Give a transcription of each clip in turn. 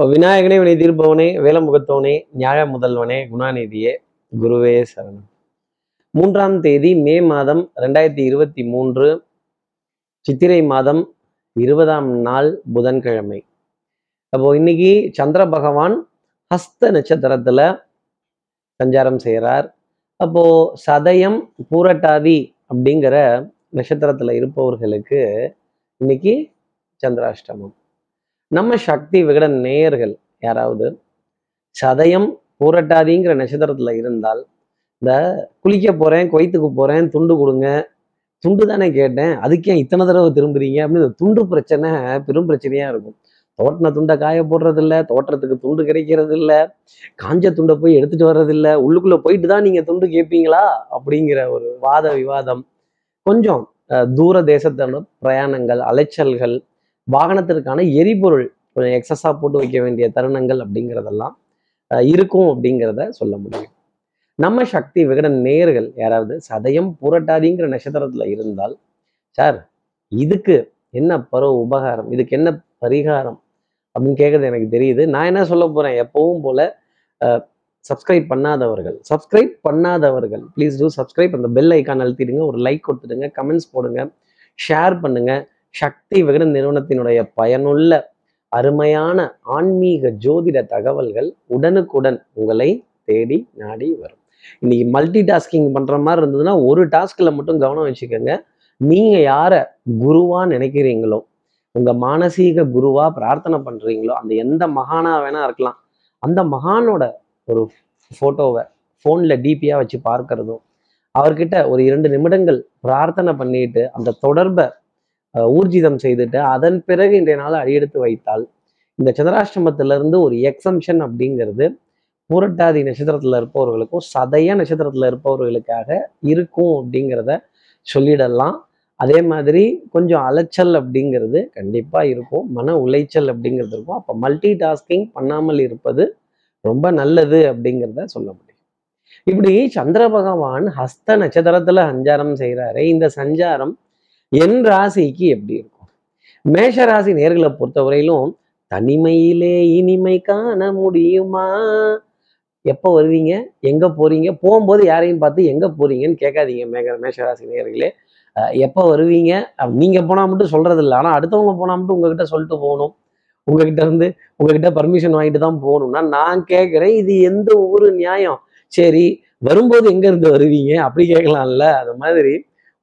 விநாயகனே வினை தீர்ப்பவனே வேலமுகத்தவனே நியாய முதல்வனே குணாநிதியே குருவே சரணம். மூன்றாம் தேதி மே மாதம் ரெண்டாயிரத்தி இருபத்தி மூன்று சித்திரை மாதம் இருபதாம் நாள் புதன்கிழமை. அப்போ இன்னைக்கு சந்திர பகவான் ஹஸ்த நட்சத்திரத்துல சஞ்சாரம் செய்கிறார் அப்போ சதயம் பூரட்டாதி அப்படிங்கிற நட்சத்திரத்துல இருப்பவர்களுக்கு இன்னைக்கு சந்திராஷ்டமம். நம்ம சக்தி விகட நேயர்கள் யாராவது சதயம் பூரட்டாதிங்கிற நட்சத்திரத்துல இருந்தால் இந்த குளிக்க போறேன் கொய்த்துக்கு போறேன் துண்டு கொடுங்க துண்டு தானே கேட்டேன் அதுக்கே இத்தனை தடவை திரும்புறீங்க? அப்படின்னு துண்டு பிரச்சனை பெரும் பிரச்சனையா இருக்கும். தோட்டின துண்டை காய போடுறதில்ல தோட்டத்துக்கு துண்டு கிடைக்கிறது இல்லை காஞ்ச துண்டை போய் எடுத்துட்டு வர்றதில்ல உள்ளுக்குள்ள போயிட்டு தான் நீங்க துண்டு கேட்பீங்களா அப்படிங்கிற ஒரு வாத விவாதம். கொஞ்சம் அஹ், தூர தேசத்தோட பிரயாணங்கள் அலைச்சல்கள் வாகனத்திற்கான எரிபொருள் கொஞ்சம் எக்ஸஸாக போட்டு வைக்க வேண்டிய தருணங்கள் அப்படிங்கிறதெல்லாம் இருக்கும் அப்படிங்கிறத சொல்ல முடியும். நம்ம சக்தி விகடன் நேர்கள் யாராவது சதயம் புரட்டாதிங்கிற நட்சத்திரத்தில் இருந்தால் சார் இதுக்கு என்ன பருவ உபகாரம் இதுக்கு என்ன பரிகாரம் அப்படின்னு கேட்குறது எனக்கு தெரியுது. நான் என்ன சொல்ல போகிறேன் எப்பவும் போல் சப்ஸ்கிரைப் பண்ணாதவர்கள் சப்ஸ்கிரைப் பண்ணாதவர்கள் ப்ளீஸ் டூ சப்ஸ்கிரைப் அந்த பெல் ஐக்கான் அழுத்திடுங்க ஒரு லைக் கொடுத்துடுங்க கமெண்ட்ஸ் போடுங்க ஷேர் பண்ணுங்கள் சக்தி விகடன் நிறுவனத்தினுடைய பயனுள்ள அருமையான ஆன்மீக ஜோதிட தகவல்கள் உடனுக்குடன் உங்களை தேடி நாடி வரும். இன்னைக்கு மல்டி டாஸ்கிங் பண்ற மாதிரி இருந்ததுன்னா ஒரு டாஸ்க்ல மட்டும் கவனம் வச்சுக்கோங்க. நீங்க யார குருவா நினைக்கிறீங்களோ உங்க மானசீக குருவா பிரார்த்தனை பண்றீங்களோ அந்த எந்த மகானா வேணா இருக்கலாம். அந்த மகானோட ஒரு போட்டோவை ஃபோனில் டிபியாக வச்சு பார்க்கறதும் அவர்கிட்ட ஒரு இரண்டு நிமிடங்கள் பிரார்த்தனை பண்ணிட்டு அந்த தொடர்பை ஊர்ஜிதம் செய்துட்டு அதன் பிறகு இன்றைய நாள் அடியெடுத்து வைத்தால் இந்த சந்திராஷ்டமத்துல இருந்து ஒரு எக்ஸம்ஷன் அப்படிங்கிறது புரட்டாதி நட்சத்திரத்துல இருப்பவர்களுக்கும் சதய நட்சத்திரத்துல இருப்பவர்களுக்காக இருக்கும் அப்படிங்கிறத சொல்லிடலாம். அதே மாதிரி கொஞ்சம் அலைச்சல் அப்படிங்கிறது கண்டிப்பா இருக்கும். மன உளைச்சல் அப்படிங்கிறது இருக்கும். அப்போ மல்டி டாஸ்கிங் பண்ணாமல் இருப்பது ரொம்ப நல்லது அப்படிங்கிறத சொல்ல முடியும். இப்படி சந்திர பகவான் ஹஸ்த நட்சத்திரத்துல சஞ்சாரம் செய்கிறாரு இந்த சஞ்சாரம் என் ராசிக்கு எப்படி இருக்கும்? மேஷ ராசி நேர்களை பொறுத்தவரையிலும் தனிமையிலே இனிமை காண முடியுமா? எப்போ வருவீங்க? எங்க போறீங்க? போகும்போது யாரையும் பார்த்து எங்க போறீங்கன்னு கேட்காதீங்க மேக மேஷராசி நேர்களே. எப்போ வருவீங்க? நீங்கள் நீங்க போனா மட்டும் சொல்கிறது இல்லை ஆனா அடுத்தவங்க போனா மட்டும் உங்ககிட்ட சொல்லிட்டு போகணும். உங்ககிட்ட இருந்து உங்ககிட்ட பர்மிஷன் வாங்கிட்டு தான் போகணும்னா நான் கேட்குறேன் இது எந்த ஒரு நியாயம்? சரி வரும்போது எங்க இருந்து வருவீங்க? அப்படி கேட்கலாம்ல அது மாதிரி.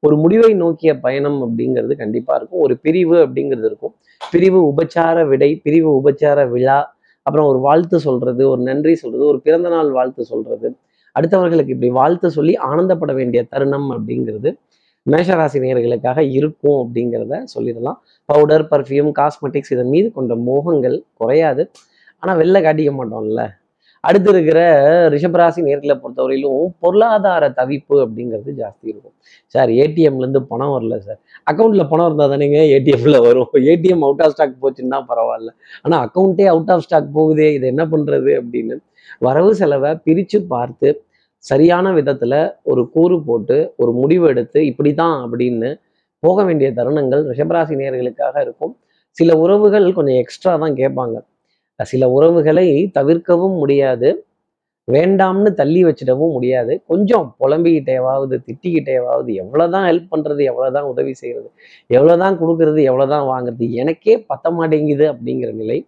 ஒரு முடிவை நோக்கிய பயணம் அப்படிங்கிறது கண்டிப்பாக இருக்கும். ஒரு பிரிவு அப்படிங்கிறது இருக்கும். பிரிவு உபச்சார விடை பிரிவு உபச்சார விழா அப்புறம் ஒரு வாழ்த்து சொல்றது ஒரு நன்றி சொல்றது ஒரு பிறந்த நாள் வாழ்த்து சொல்றது. அடுத்தவர்களுக்கு இப்படி வாழ்த்து சொல்லி ஆனந்தப்பட வேண்டிய தருணம் அப்படிங்கிறது மேஷராசி நேர்களுக்காக இருக்கும் அப்படிங்கிறத சொல்லிடலாம். பவுடர் பர்ஃப்யூம் காஸ்மெட்டிக்ஸ் இதன் மீது கொண்ட மோகங்கள் குறையாது. ஆனா வெளில காட்டிக்க மாட்டோம்ல. அடுத்து இருக்கிற ரிஷபராசி நேர்களை பொறுத்தவரையிலும் பொருளாதார தவிப்பு அப்படிங்கிறது ஜாஸ்தி இருக்கும். சார் ஏடிஎம்லேருந்து பணம் வரல சார். அக்கௌண்ட்டில் பணம் இருந்தால் தானேங்க ஏடிஎம்ல வரும். ஏடிஎம் அவுட் ஆஃப் ஸ்டாக் போச்சுன்னா பரவாயில்ல. ஆனால் அக்கௌண்ட்டே அவுட் ஆஃப் ஸ்டாக் போகுதே இது என்ன பண்ணுறது அப்படின்னு வரவு செலவை பிரித்து பார்த்து சரியான விதத்தில் ஒரு கூறு போட்டு ஒரு முடிவு எடுத்து இப்படிதான் அப்படின்னு போக வேண்டிய தருணங்கள் ரிஷபராசி நேர்களுக்காக இருக்கும். சில உறவுகள் கொஞ்சம் எக்ஸ்ட்ரா தான் கேட்பாங்க. சில உறவுகளை தவிர்க்கவும் முடியாது. வேண்டாம்னு தள்ளி வச்சிடவும் முடியாது. கொஞ்சம் புலம்பிக்கிட்டேவாவது திட்டிக்கிட்டேவாவது எவ்வளோதான் ஹெல்ப் பண்றது எவ்வளோதான் உதவி செய்கிறது எவ்வளவுதான் கொடுக்கறது எவ்வளவுதான் வாங்குறது எனக்கே பத்த மாட்டேங்குது அப்படிங்கிற நிலை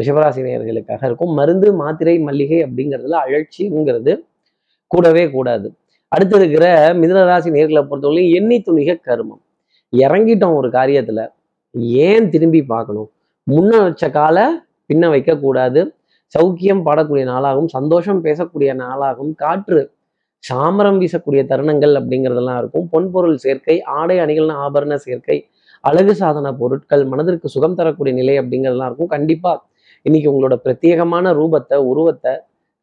ரிஷபராசினியர்களுக்காக இருக்கும். மருந்து மாத்திரை மல்லிகை அப்படிங்கிறதுல அழற்சிங்கிறது கூடவே கூடாது. அடுத்து இருக்கிற மிதனராசி நேர்களை பொறுத்தவரையும் எண்ணி துணிக கருமம். இறங்கிட்டோம் ஒரு காரியத்துல ஏன் திரும்பி பார்க்கணும்? முன்ன வச்ச காலை பின்ன வைக்கக்கூடாது. சௌக்கியம் பாடக்கூடிய நாளாகும் சந்தோஷம் பேசக்கூடிய நாளாகும் காற்று சாமரம் வீசக்கூடிய தருணங்கள் அப்படிங்கிறதெல்லாம் இருக்கும். பொன்பொருள் சேர்க்கை ஆடை அணிகள்னு ஆபரண சேர்க்கை அழகு சாதன பொருட்கள் மனதிற்கு சுகம் தரக்கூடிய நிலை அப்படிங்கிறதெல்லாம் இருக்கும். கண்டிப்பாக இன்னைக்கு உங்களோட பிரத்யேகமான ரூபத்தை உருவத்தை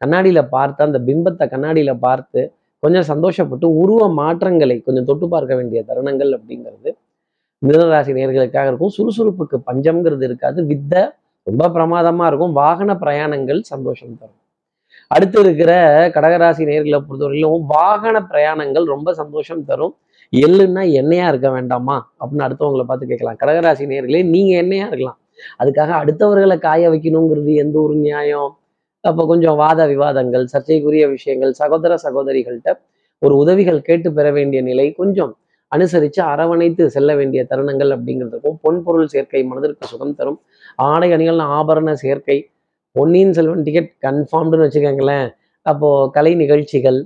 கண்ணாடியில பார்த்து அந்த பிம்பத்தை கண்ணாடியில பார்த்து கொஞ்சம் சந்தோஷப்பட்டு உருவ மாற்றங்களை கொஞ்சம் தொட்டு பார்க்க வேண்டிய தருணங்கள் அப்படிங்கிறது மிதனராசி நேர்களுக்காக இருக்கும். சுறுசுறுப்புக்கு பஞ்சம்ங்கிறது இருக்காது. வித்த ரொம்ப பிரமாதமா இருக்கும். வாகன பிரயாணங்கள் சந்தோஷம் தரும். அடுத்து இருக்கிற கடகராசி நேர்களை பொறுத்தவரையிலும் வாகன பிரயாணங்கள் ரொம்ப சந்தோஷம் தரும். எள்ளுன்னா எண்ணெயா இருக்க வேண்டாமா? அப்படின்னு அடுத்தவங்களை பார்த்து கேட்கலாம். கடகராசி நேர்களே நீங்க எண்ணெயா இருக்கலாம். அதுக்காக அடுத்தவர்களை காய வைக்கணுங்கிறது எந்த ஒரு நியாயம்? அப்போ கொஞ்சம் வாத விவாதங்கள் சர்ச்சைக்குரிய விஷயங்கள் சகோதர சகோதரிகள்கிட்ட ஒரு உதவிகள் கேட்டு பெற வேண்டிய நிலை கொஞ்சம் அனுசரித்து அரவணைத்து செல்ல வேண்டிய தருணங்கள் அப்படிங்கிறதுக்கும் பொன் பொருள் சேர்க்கை மனதிற்கு சுகம் தரும். ஆடை அணிகள் ஆபரண சேர்க்கை பொன்னியின் செல்வன் டிக்கெட் கன்ஃபார்ம்டுன்னு வச்சுக்கோங்களேன். அப்போது கலை நிகழ்ச்சிகள்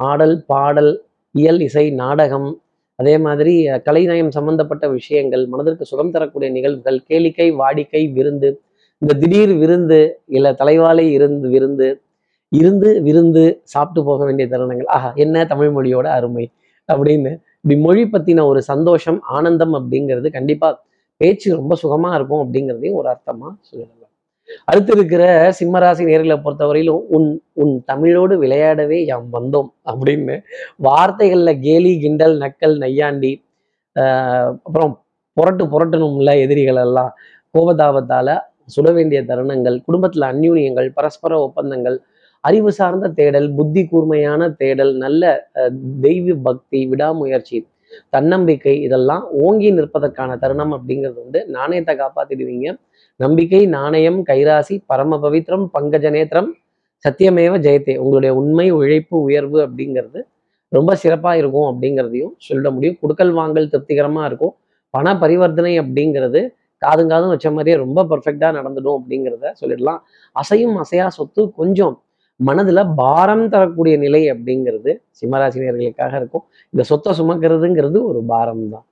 ஆடல் பாடல் இயல் இசை நாடகம் அதே மாதிரி கலைநயம் சம்பந்தப்பட்ட விஷயங்கள் மனதிற்கு சுகம் தரக்கூடிய நிகழ்வுகள் கேளிக்கை வாடிக்கை விருந்து இந்த திடீர் விருந்து இல்லை தலைவாலை இருந்து விருந்து இருந்து விருந்து சாப்பிட்டு போக வேண்டிய தருணங்கள். ஆஹா என்ன தமிழ் மொழியோட அருமை அப்படின்னு இப்படி மொழி பத்தின ஒரு சந்தோஷம் ஆனந்தம் அப்படிங்கிறது கண்டிப்பா பேச்சு ரொம்ப சுகமா இருக்கும் அப்படிங்கிறதையும் ஒரு அர்த்தமா சொல்லலாம். அடுத்து இருக்கிற சிம்மராசி நேர்களை பொறுத்தவரையிலும் உன் உன் தமிழோடு விளையாடவே யாம் வந்தோம் அப்படின்னு வார்த்தைகள்ல கேலி கிண்டல் நக்கல் நையாண்டி அப்புறம் புரட்டு புரட்டணும்ல எதிரிகள் எல்லாம் கோபதாபத்தால சுட வேண்டிய தருணங்கள் குடும்பத்துல அந்யூனியங்கள் பரஸ்பர ஒப்பந்தங்கள் அறிவு சார்ந்த தேடல் புத்தி கூர்மையான தேடல் நல்ல தெய்வ பக்தி விடாமுயற்சி தன்னம்பிக்கை இதெல்லாம் ஓங்கி நிற்பதற்கான தருணம் அப்படிங்கிறது வந்து நாணயத்தை காப்பாத்திடுவீங்க. நம்பிக்கை நாணயம் கைராசி பரம பவித்ரம் பங்கஜ நேத்திரம் சத்தியமேவ ஜெயத்தே. உங்களுடைய உண்மை உழைப்பு உயர்வு அப்படிங்கிறது ரொம்ப சிறப்பா இருக்கும் அப்படிங்கிறதையும் சொல்ல முடியும். குடுக்கல் வாங்கல் திருப்திகரமா இருக்கும். பண பரிவர்த்தனை அப்படிங்கிறது காதும் காதும் வச்ச மாதிரியே ரொம்ப பர்ஃபெக்டா நடந்துடும் அப்படிங்கிறத சொல்லிடலாம். அசையும் அசையா சொத்து கொஞ்சம் மனதுல பாரம் தரக்கூடிய நிலை அப்படிங்கிறது சிம்மராசினியர்களுக்காக இருக்கும். இந்த சொத்தை சுமக்கிறதுங்கிறது ஒரு பாரம் தான்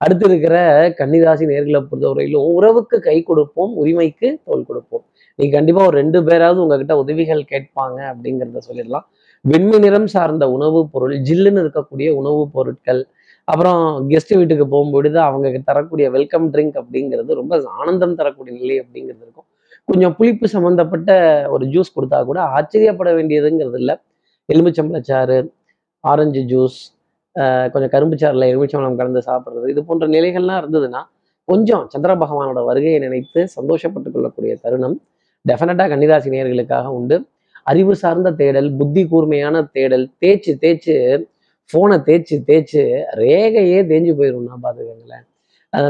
அடுத்து இருக்கிற கன்னிராசி நேர்களை பொறுத்தவரையிலும் உறவுக்கு கை கொடுப்போம் உரிமைக்கு தோல் கொடுப்போம். நீ கண்டிப்பா ஒரு ரெண்டு பேராவது உங்ககிட்ட உதவிகள் கேட்பாங்க அப்படிங்கிறத சொல்லிடலாம். வெண்மை நிறம் சார்ந்த உணவுப் பொருள் ஜில்லுன்னு இருக்கக்கூடிய உணவுப் பொருட்கள் அப்புறம் கெஸ்ட் வீட்டுக்கு போகும்பொழுது அவங்க தரக்கூடிய வெல்கம் ட்ரிங்க் அப்படிங்கிறது ரொம்ப ஆனந்தம் தரக்கூடிய நிலை அப்படிங்கிறது இருக்கும். கொஞ்சம் புளிப்பு சம்மந்தப்பட்ட ஒரு ஜூஸ் கொடுத்தா கூட ஆச்சரியப்பட வேண்டியதுங்கிறது இல்லை எலுமிச்சம்பழச்சாறு ஆரஞ்சு ஜூஸ் கொஞ்சம் கரும்பு சாறில் எலுமிச்சம்பழம் கலந்து சாப்பிட்றது இது போன்ற நிலைகள்லாம் இருந்ததுன்னா கொஞ்சம் சந்திர பகவானோட வருகையை நினைத்து சந்தோஷப்பட்டு கொள்ளக்கூடிய தருணம் டெஃபினட்டாக கன்னிராசி நேயர்களுக்காக உண்டு. அறிவு சார்ந்த தேடல் புத்தி கூர்மையான தேடல் தேய்ச்சு தேய்ச்சு ஃபோனை தேய்ச்சு தேய்ச்சு ரேகையே தேஞ்சு போயிடும்னா பார்த்துக்கங்களேன்.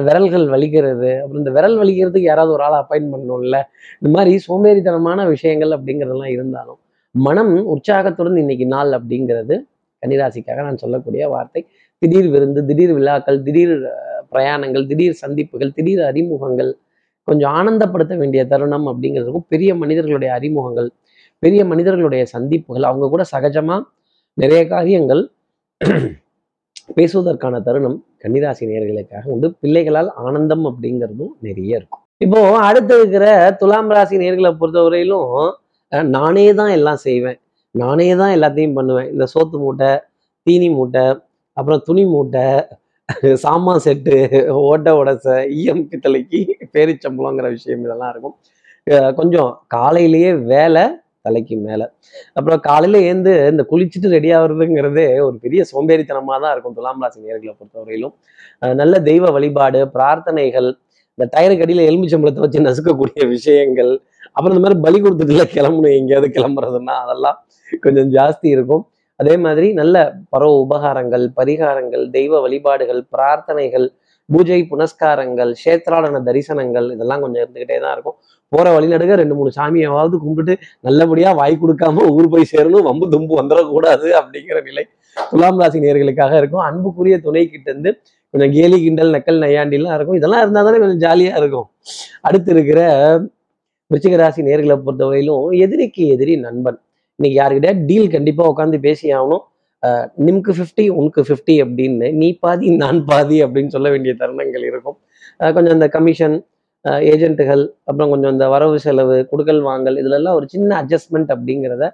விரல்கள் வலிக்கிறது. அப்புறம் இந்த விரல் வலிக்கிறதுக்கு யாராவது ஒரு ஆளை அப்பாயின் பண்ணணும்ல. இந்த மாதிரி சோம்பேறித்தனமான விஷயங்கள் அப்படிங்கிறதெல்லாம் இருந்தாலும் மனம் உற்சாகத்துடன் இன்னைக்கு நாள் அப்படிங்கிறது கன்னிராசிக்காக நான் சொல்லக்கூடிய வார்த்தை. திடீர் விருந்து திடீர் விழாக்கள் திடீர் பிரயாணங்கள் திடீர் சந்திப்புகள் திடீர் அறிமுகங்கள். கொஞ்சம் ஆனந்தப்படுத்த வேண்டிய தருணம் அப்படிங்கிறதுக்கும் பெரிய மனிதர்களுடைய அறிமுகங்கள் பெரிய மனிதர்களுடைய சந்திப்புகள். அவங்க கூட சகஜமாக நிறைய காரியங்கள் பேசுவதற்கான தருணம் கன்னிராசி நேர்களுக்காக உண்டு. பிள்ளைகளால் ஆனந்தம் அப்படிங்கிறதும் நிறைய இருக்கும். இப்போ அடுத்து இருக்கிற துலாம் ராசி நேர்களை பொறுத்தவரையிலும் நானே தான் எல்லாம் செய்வேன். நானே தான் எல்லாத்தையும் பண்ணுவேன். இந்த சோத்து மூட்டை தீனி மூட்டை அப்புறம் துணி மூட்டை சாமான் செட்டு ஓட்ட உடச ஈயம் பித்தளைக்கு பேரிச்சம்பளங்கிற விஷயம் இதெல்லாம் இருக்கும். அஹ் கொஞ்சம் காலையிலேயே வேலை தலைக்கு மேலே. அப்புறம் காலையில ஏந்து இந்த குளிச்சுட்டு ரெடி ஆகுறதுங்கிறதே ஒரு பெரிய சோம்பேறித்தனமாக தான் இருக்கும் துலாம் ராசி நேர்களை பொறுத்தவரையிலும். நல்ல தெய்வ வழிபாடு பிரார்த்தனைகள் இந்த டயருக்கு அடியில் எலுமிச்சம்பளத்தை வச்சு நசுக்கக்கூடிய விஷயங்கள் அப்புறம் இந்த மாதிரி பலி கொடுத்துட்டுல கிளம்பணும் எங்கேயாவது கிளம்புறதுன்னா அதெல்லாம் கொஞ்சம் ஜாஸ்தி இருக்கும். அதே மாதிரி நல்ல பரவ உபகாரங்கள் பரிகாரங்கள் தெய்வ வழிபாடுகள் பிரார்த்தனைகள் பூஜை புனஸ்காரங்கள் கஷேத்ராடன தரிசனங்கள் இதெல்லாம் கொஞ்சம் இருந்துகிட்டே தான் இருக்கும். போற வழிநடுக ரெண்டு மூணு சாமியாவது கும்பிட்டு நல்லபடியா வாய் கொடுக்காம ஊர் போய் சேரணும் வம்பு தும்பு வந்துடக்கூடாது அப்படிங்கிற நிலை துலாம் ராசி நேர்களுக்காக இருக்கும். அன்புக்குரிய துணை கிட்ட இருந்து கொஞ்சம் கேலி கிண்டல் நக்கல் நையாண்டிலாம் இருக்கும். இதெல்லாம் இருந்தால் தானே கொஞ்சம் ஜாலியா இருக்கும். அடுத்து இருக்கிற விருச்சிக ராசி நேர்களை பொறுத்தவரையிலும் எதிரிக்கு எதிரி நண்பன். இன்னைக்கு யாருக்கிட்ட டீல் கண்டிப்பா உட்காந்து பேசி ஆகணும். நிம்க்கு ஃபிஃப்டி உனக்கு ஃபிஃப்டி அப்படின்னு நீ பாதி நான் பாதி அப்படின்னு சொல்ல வேண்டிய தருணங்கள் இருக்கும். கொஞ்சம் இந்த கமிஷன் ஏஜென்ட்டுகள் அப்புறம் கொஞ்சம் இந்த வரவு செலவு கொடுக்கல் வாங்கல் இதுலெல்லாம் ஒரு சின்ன அட்ஜஸ்ட்மெண்ட் அப்படிங்கிறத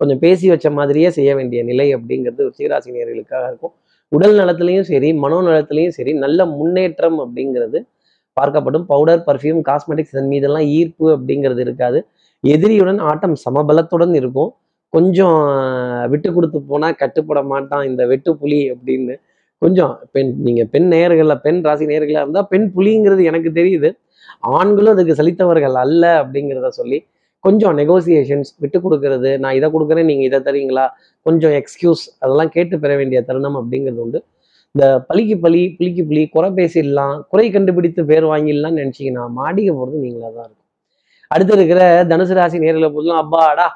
கொஞ்சம் பேசி வச்ச மாதிரியே செய்ய வேண்டிய நிலை அப்படிங்கிறது ஒரு சீராசினியர்களுக்காக இருக்கும். உடல் நலத்திலையும் சரி மனோ நலத்திலையும் சரி நல்ல முன்னேற்றம் அப்படிங்கிறது பார்க்கப்படும். பவுடர் பர்ஃப்யூம் காஸ்மெட்டிக்ஸ் இதன் மீதெல்லாம் ஈர்ப்பு அப்படிங்கிறது இருக்காது. எதிரியுடன் ஆட்டம் சமபலத்துடன் இருக்கும். கொஞ்சம் விட்டு கொடுத்து போனால் கட்டுப்பட மாட்டான் இந்த வெட்டு புலி அப்படின்னு. கொஞ்சம் பெண் நீங்க பெண் நேயர்களில் பெண் ராசி நேயர்களாக இருந்தால் பெண் புலிங்கிறது எனக்கு தெரியுது. ஆண்களும் அதுக்கு சலித்தவர்கள் அல்ல அப்படிங்கிறத சொல்லி கொஞ்சம் நெகோசியேஷன்ஸ் விட்டு கொடுக்கறது நான் இதை கொடுக்குறேன் நீங்க இதை தரீங்களா? கொஞ்சம் எக்ஸ்கியூஸ் அதெல்லாம் கேட்டு பெற வேண்டிய தருணம் அப்படிங்கிறது உண்டு. இந்த பலிக்கு பலி புளிக்கு புளி குறை பேசிடலாம் குறை கண்டுபிடித்து பேர் வாங்கிடலாம்னு நினச்சிங்கன்னா மாடிக்க போறது நீங்களா தான் இருக்கும். அடுத்து இருக்கிற தனுசு ராசி நேரில் பொறுத்தலாம் அப்பாடா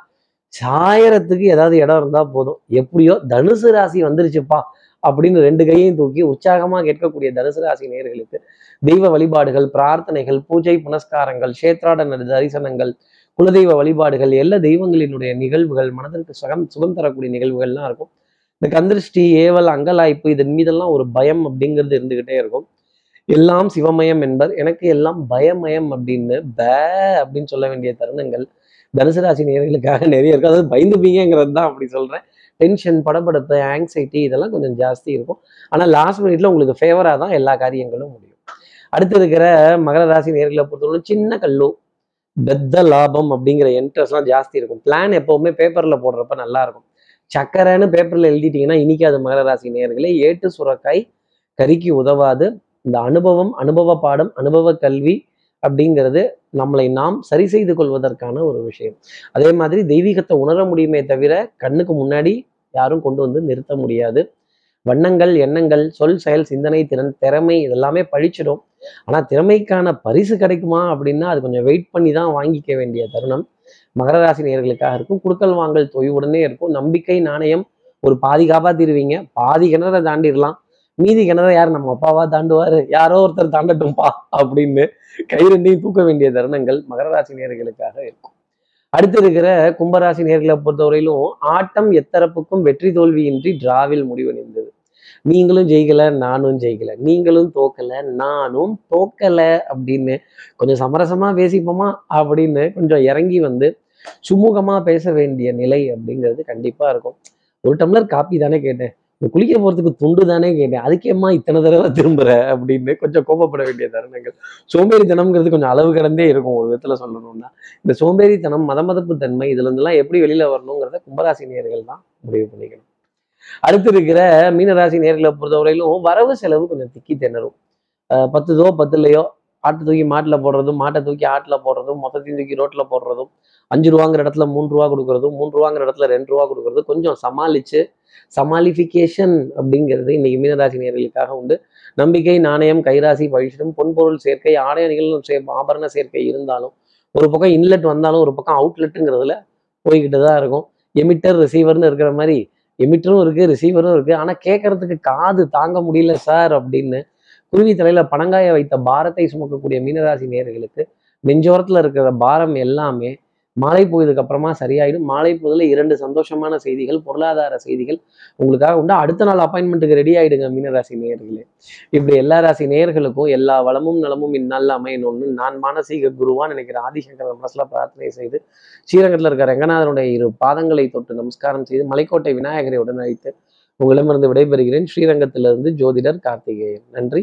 சாயறத்துக்கு ஏதாவது இடம் இருந்தா போதும். எப்படியோ தனுசு ராசி வந்துருச்சுப்பா அப்படின்னு ரெண்டு கையையும் தூக்கி உற்சாகமா கேட்கக்கூடிய தனுசு ராசி நேர்களுக்கு தெய்வ வழிபாடுகள் பிரார்த்தனைகள் பூஜை புனஸ்காரங்கள் சேத்ராடன தரிசனங்கள் குலதெய்வ வழிபாடுகள் எல்லா தெய்வங்களினுடைய நிகழ்வுகள் மனதிற்கு சுகம் சுகம் தரக்கூடிய நிகழ்வுகள்லாம் இருக்கும். இந்த கந்திருஷ்டி ஏவல் அங்கலாய்ப்பு இதன் மீதெல்லாம் ஒரு பயம் அப்படிங்கிறது இருந்துகிட்டே இருக்கும். எல்லாம் சிவமயம் என்பர் எனக்கு எல்லாம் பயமயம் அப்படின்னு பே அப்படின்னு சொல்ல வேண்டிய தருணங்கள் தனுசு ராசி நேர்களுக்காக நிறைய இருக்கும் அதாவது பயந்துப்பீங்கிறது தான் அப்படி சொல்றேன். டென்ஷன் படப்படுத்த ஆங்ஸைட்டி இதெல்லாம் கொஞ்சம் ஜாஸ்தி இருக்கும். ஆனால் லாஸ்ட் மினிட்ல உங்களுக்கு ஃபேவராக தான் எல்லா காரியங்களும் முடியும். அடுத்து இருக்கிற மகர ராசி நேர்களை பொறுத்தவரை சின்ன கல்லு பெத்த லாபம் அப்படிங்கிற இன்ட்ரெஸ்ட்லாம் ஜாஸ்தி இருக்கும். பிளான் எப்பவுமே பேப்பர்ல போடுறப்ப நல்லா இருக்கும். சக்கரைன்னு பேப்பரில் எழுதிட்டீங்கன்னா இன்னைக்கு அது மகர ராசி நேர்களே ஏட்டு சுரக்காய் கறிக்கு உதவாது. இந்த அனுபவம் அனுபவ பாடம் அனுபவ கல்வி அப்படிங்கிறது நம்மளை நாம் சரி செய்து கொள்வதற்கான ஒரு விஷயம். அதே மாதிரி தெய்வீகத்தை உணர முடியுமே தவிர கண்ணுக்கு முன்னாடி யாரும் கொண்டு வந்து நிறுத்த முடியாது. வண்ணங்கள் எண்ணங்கள் சொல் செயல் சிந்தனை திறன் திறமை இதெல்லாமே பழிச்சிடும். ஆனா திறமைக்கான பரிசு கிடைக்குமா அப்படின்னா அது கொஞ்சம் வெயிட் பண்ணி தான் வாங்கிக்க வேண்டிய தருணம். மகர ராசி நேர்களுக்காக இருக்கும். குடுக்கல் வாங்கல் தொய்வுடனே இருக்கும். நம்பிக்கை நாணயம் ஒரு பாதி காப்பாத்திடுவீங்க பாதி கிணற தாண்டிடலாம் மீதி கிணற யார்? நம்ம அப்பாவா தாண்டுவாரு. யாரோ ஒருத்தர் தாண்டட்டும்பா அப்படின்னு கை ரெண்டையும் தூக்க வேண்டிய தருணங்கள் மகர ராசி நேர்களுக்காக இருக்கும். அடுத்து இருக்கிற கும்பராசி நேர்களை பொறுத்தவரையிலும் ஆட்டம் எத்தரப்புக்கும் வெற்றி தோல்வியின்றி டிராவில் முடிவடைந்தது. நீங்களும் ஜெயிக்கல நானும் ஜெயிக்கல. நீங்களும் தோக்கல நானும் தோக்கல அப்படின்னு கொஞ்சம் சமரசமா பேசிப்போமா அப்படின்னு கொஞ்சம் இறங்கி வந்து சுமூகமா பேச வேண்டிய நிலை அப்படிங்கிறது கண்டிப்பா இருக்கும். ஒரு டம்ளர் காப்பி தானே கேட்டேன். இந்த குளிக்க போறதுக்கு துண்டு தானே கேட்டேன். அதுக்கேம்மா இத்தனை தடவை திரும்புற அப்படின்னு கொஞ்சம் கோபப்பட வேண்டிய தருணங்கள். சோம்பேறித்தனம்ங்கிறது கொஞ்சம் அளவு கடந்தே இருக்கும் ஒரு விதத்துல சொல்லணும்னா. இந்த சோம்பேறித்தனம் மதமதப்பு தன்மை இதுல இருந்தெல்லாம் எப்படி வெளியில வரணுங்கிறத கும்பராசி நேர்கள் தான் முடிவு பண்ணிக்கணும். அடுத்து இருக்கிற மீனராசி நேர்களை பொறுத்தவரையிலும் வரவு செலவு கொஞ்சம் திக்கி திணறும். அஹ் பத்துதோ பத்துலையோ ஆட்டு தூக்கி மாட்டில் போடுறதும் மாட்டை தூக்கி ஆட்டில் போடுறதும் மொத்தத்தையும் தூக்கி ரோட்டில் போடுறதும் அஞ்சு ரூபாங்கிற இடத்துல மூணு ரூபா கொடுக்குறதும் மூணு ரூபாங்கிற இடத்துல ரெண்டு ரூபா கொடுக்குறது கொஞ்சம் சமாளித்து சமாளிஃபிகேஷன் அப்படிங்கிறது இன்னைக்கு மீனராசி நேர்களுக்காக உண்டு. நம்பிக்கை நாணயம் கைராசி பழிச்சிடும் பொன்பொருள் சேர்க்கை ஆடை அணிகள் சே ஆபரண சேர்க்கை இருந்தாலும் ஒரு பக்கம் இன்லெட் வந்தாலும் ஒரு பக்கம் அவுட்லெட்டுங்கிறதுல போய்கிட்டு தான் இருக்கும். எமிட்டர் ரிசீவர்னு இருக்கிற மாதிரி எமிட்டரும் இருக்குது ரிசீவரும் இருக்குது ஆனால் கேட்குறதுக்கு காது தாங்க முடியல சார் அப்படின்னு குருவி தலையில பணங்காய வைத்த பாரத்தை சுமக்கக்கூடிய மீனராசி நேர்களுக்கு நெஞ்சோரத்துல இருக்கிற பாரம் எல்லாமே மாலை பொழுதுக்கு அப்புறமா சரியாயிடும். மாலை பொழுதுல இரண்டு சந்தோஷமான செய்திகள் பொருளாதார செய்திகள் உங்களுக்காக உண்டு. அடுத்த நாள் அப்பாயின்மெண்ட்டுக்கு ரெடி ஆயிடுங்க மீனராசி நேயர்களே. இப்படி எல்லா ராசி நேயர்களுக்கும் எல்லா வளமும் நலமும் இந்நாளில் அமையணும்னு நான் மானசீக குருவான்னு நினைக்கிற ஆதிசங்கர மனசுல பிரார்த்தனை செய்து ஸ்ரீரங்கத்தில் இருக்கிற ரங்கநாதனுடைய இரு பாதங்களை தொட்டு நமஸ்காரம் செய்து மலைக்கோட்டை விநாயகரை உடன் அழைத்து உங்களிடமிருந்து விடைபெறுகிறேன். ஸ்ரீரங்கத்திலிருந்து ஜோதிடர் கார்த்திகேயன். நன்றி.